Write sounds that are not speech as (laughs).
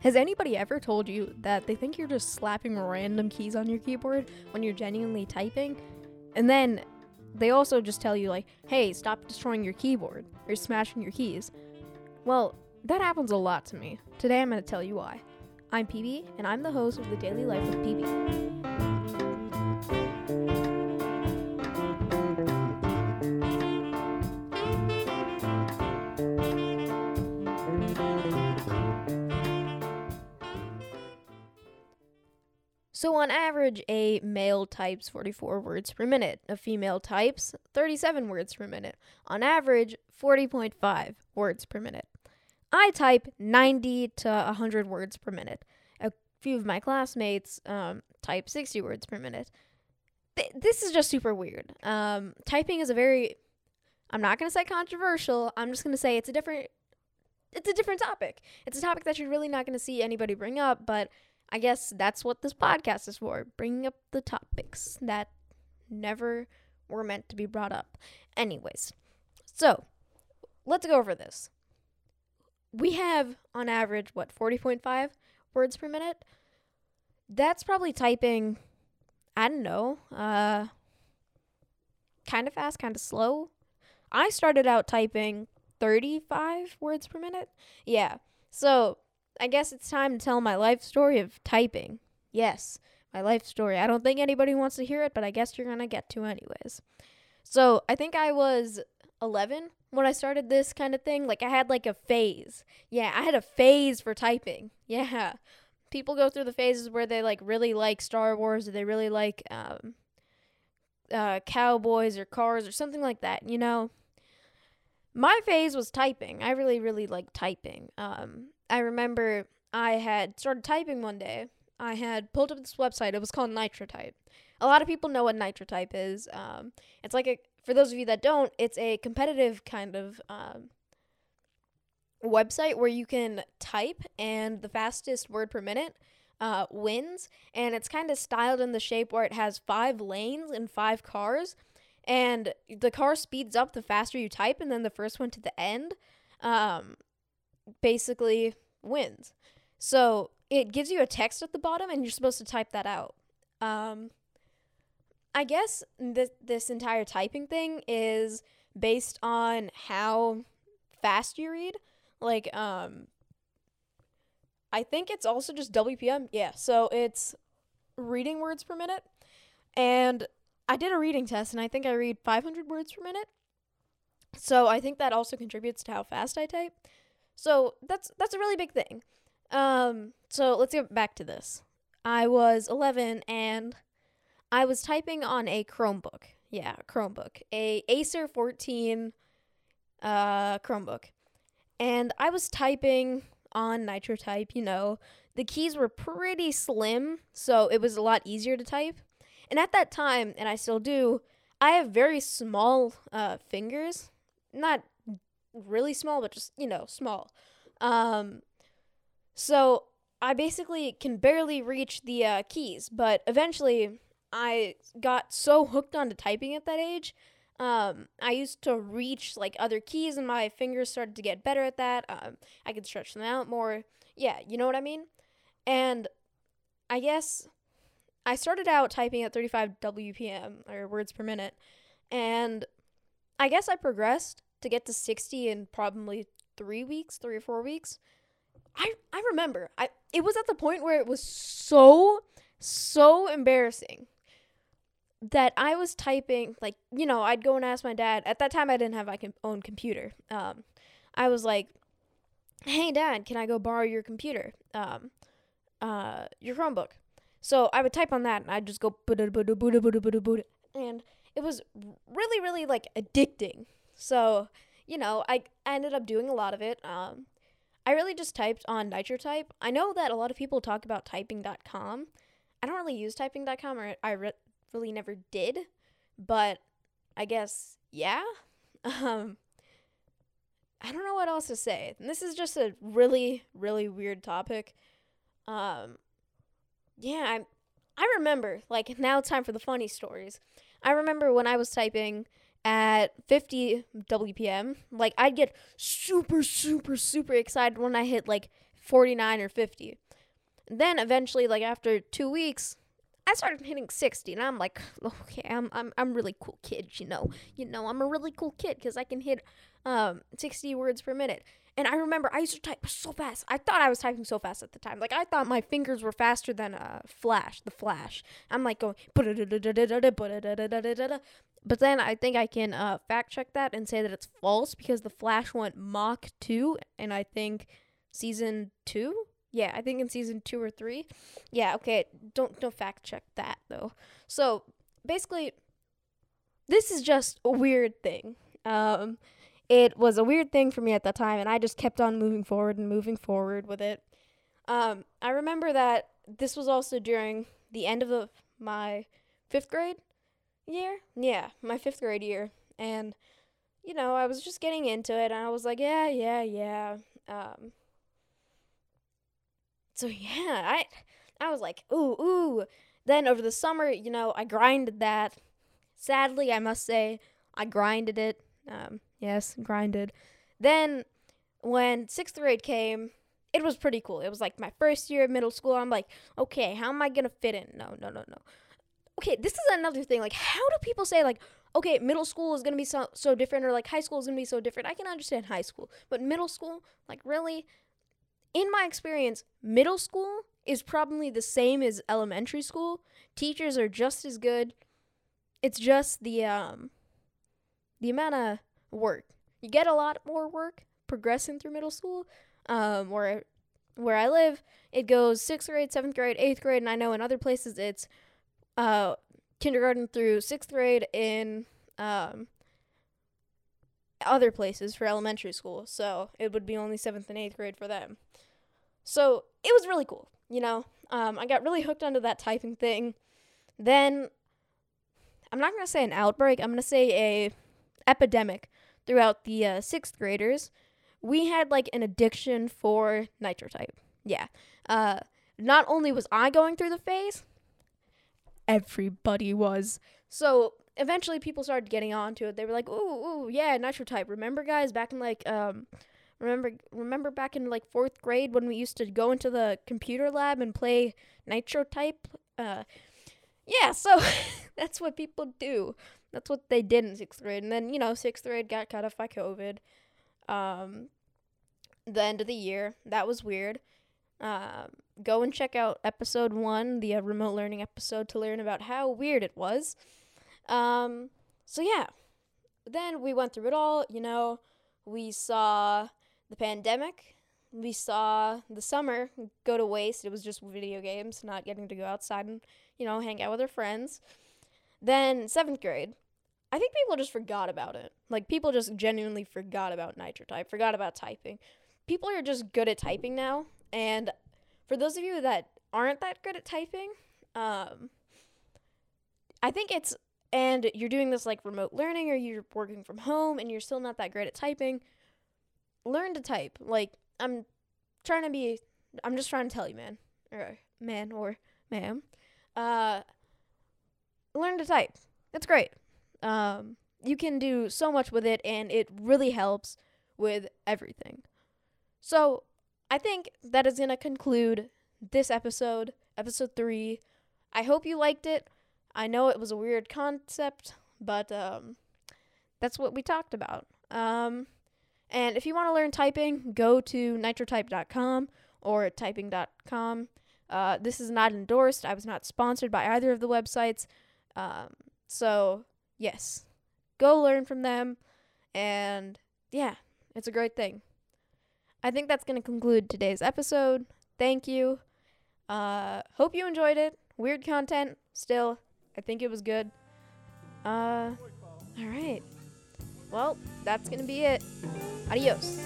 Has anybody ever told you that they think you're just slapping random keys on your keyboard when you're genuinely typing? And then they also just tell you, like, hey, stop destroying your keyboard or smashing your keys. Well, that happens a lot to me. Today I'm going to tell you why. I'm PB, and I'm the host of The Daily Life with PB. So, on average, a male types 44 words per minute. A female types 37 words per minute. On average, 40.5 words per minute. I type 90 to 100 words per minute. A few of my classmates um, type 60 words per minute. Th- this is just super weird. Um, typing is a very, I'm not going to say controversial, I'm just going to say it's a different. It's a different topic. It's a topic that you're really not going to see anybody bring up, but I guess that's what this podcast is for bringing up the topics that never were meant to be brought up. Anyways, so let's go over this. We have, on average, what, 40.5 words per minute? That's probably typing, I don't know, uh, kind of fast, kind of slow. I started out typing 35 words per minute. Yeah. So I guess it's time to tell my life story of typing. Yes, my life story. I don't think anybody wants to hear it, but I guess you're going to get to anyways. So, I think I was 11 when I started this kind of thing. Like, I had like a phase. Yeah, I had a phase for typing. (laughs) Yeah. People go through the phases where they like really like Star Wars or they really like um, uh, cowboys or cars or something like that, you know? My phase was typing. I really, really liked typing. Um, I remember I had started typing one day. I had pulled up this website. It was called NitroType. A lot of people know what NitroType is. Um, it's like a for those of you that don't, it's a competitive kind of um, website where you can type and the fastest word per minute uh, wins. And it's kind of styled in the shape where it has five lanes and five cars. And the car speeds up the faster you type, and then the first one to the end um, basically wins. So it gives you a text at the bottom, and you're supposed to type that out. Um, I guess this this entire typing thing is based on how fast you read. Like, um, I think it's also just WPM. Yeah, so it's reading words per minute, and I did a reading test, and I think I read 500 words per minute. So I think that also contributes to how fast I type. So that's that's a really big thing. Um, so let's get back to this. I was 11 and I was typing on a Chromebook. Yeah, Chromebook, a Acer 14 uh Chromebook. And I was typing on NitroType, you know. The keys were pretty slim, so it was a lot easier to type. And at that time, and I still do, I have very small uh fingers. Not really small, but just, you know, small. Um, so I basically can barely reach the uh, keys, but eventually I got so hooked onto typing at that age. Um, I used to reach like other keys, and my fingers started to get better at that. Um, I could stretch them out more. Yeah, you know what I mean? And I guess I started out typing at 35 WPM or words per minute, and I guess I progressed to get to 60 in probably three weeks, three or four weeks. I I remember I it was at the point where it was so so embarrassing that I was typing like you know I'd go and ask my dad. At that time, I didn't have my com- own computer. Um, I was like, "Hey, Dad, can I go borrow your computer? Um, uh, your Chromebook." So I would type on that, and I'd just go and it was really really like addicting. So you know I ended up doing a lot of it. Um, I really just typed on NitroType. I know that a lot of people talk about typing.com. I don't really use typing.com, or I re- really never did, but I guess yeah. (laughs) Um, I don't know what else to say. This is just a really really weird topic. Um, yeah, I I remember like now it's time for the funny stories. I remember when I was typing at 50 WPM, like I'd get super super super excited when I hit like 49 or 50. then eventually, like after two weeks, I started hitting 60, and I'm like, okay, I'm I'm I'm really cool kid, you know, you know, I'm a really cool kid because I can hit um 60 words per minute. And I remember I used to type so fast. I thought I was typing so fast at the time. Like I thought my fingers were faster than uh Flash, the Flash. I'm like going but then I think I can uh, fact check that and say that it's false because the Flash went Mach 2 and I think season 2 yeah, I think in season two or three. Yeah, okay. Don't don't fact check that though. So basically, this is just a weird thing. Um, it was a weird thing for me at that time, and I just kept on moving forward and moving forward with it. Um, I remember that this was also during the end of the, my fifth grade year. Yeah, my fifth grade year, and you know I was just getting into it, and I was like, yeah, yeah, yeah. Um, so yeah, I I was like, ooh, ooh. Then over the summer, you know, I grinded that. Sadly, I must say, I grinded it. Um, yes, grinded. Then when sixth grade came, it was pretty cool. It was like my first year of middle school. I'm like, okay, how am I gonna fit in? No, no, no, no. Okay, this is another thing. Like, how do people say like, okay, middle school is gonna be so so different, or like high school is gonna be so different? I can understand high school, but middle school, like, really? in my experience, middle school is probably the same as elementary school. Teachers are just as good. It's just the um the amount of work. You get a lot more work progressing through middle school. Um where where I live, it goes 6th grade, 7th grade, 8th grade, and I know in other places it's uh kindergarten through 6th grade in um other places for elementary school. So it would be only 7th and 8th grade for them. So it was really cool, you know. Um, I got really hooked onto that typing thing. Then I'm not gonna say an outbreak. I'm gonna say a epidemic throughout the uh, sixth graders. We had like an addiction for NitroType. Yeah. Uh, not only was I going through the phase, everybody was. So eventually people started getting onto it. They were like, ooh, ooh, yeah, nitro type. Remember, guys, back in like um, Remember remember back in like 4th grade when we used to go into the computer lab and play NitroType? Uh yeah, so (laughs) that's what people do. That's what they did in 6th grade. And then, you know, 6th grade got cut off by COVID. Um the end of the year. That was weird. Um, go and check out episode one, the uh, remote learning episode, to learn about how weird it was. Um, so yeah, then we went through it all. You know, we saw the pandemic. We saw the summer go to waste. It was just video games, not getting to go outside and, you know, hang out with our friends. Then, seventh grade, I think people just forgot about it. Like, people just genuinely forgot about NitroType, forgot about typing. People are just good at typing now. And for those of you that aren't that good at typing, um, I think it's, and you're doing this like remote learning or you're working from home and you're still not that great at typing learn to type. Like I'm trying to be I'm just trying to tell you, man. Or man or ma'am. Uh learn to type. It's great. Um you can do so much with it and it really helps with everything. So, I think that is going to conclude this episode, episode 3. I hope you liked it. I know it was a weird concept, but um that's what we talked about. Um and if you want to learn typing, go to nitrotype.com or typing.com. Uh, this is not endorsed. I was not sponsored by either of the websites. Um, so, yes, go learn from them. And yeah, it's a great thing. I think that's going to conclude today's episode. Thank you. Uh, hope you enjoyed it. Weird content, still. I think it was good. Uh, all right. Well, that's going to be it. Adios.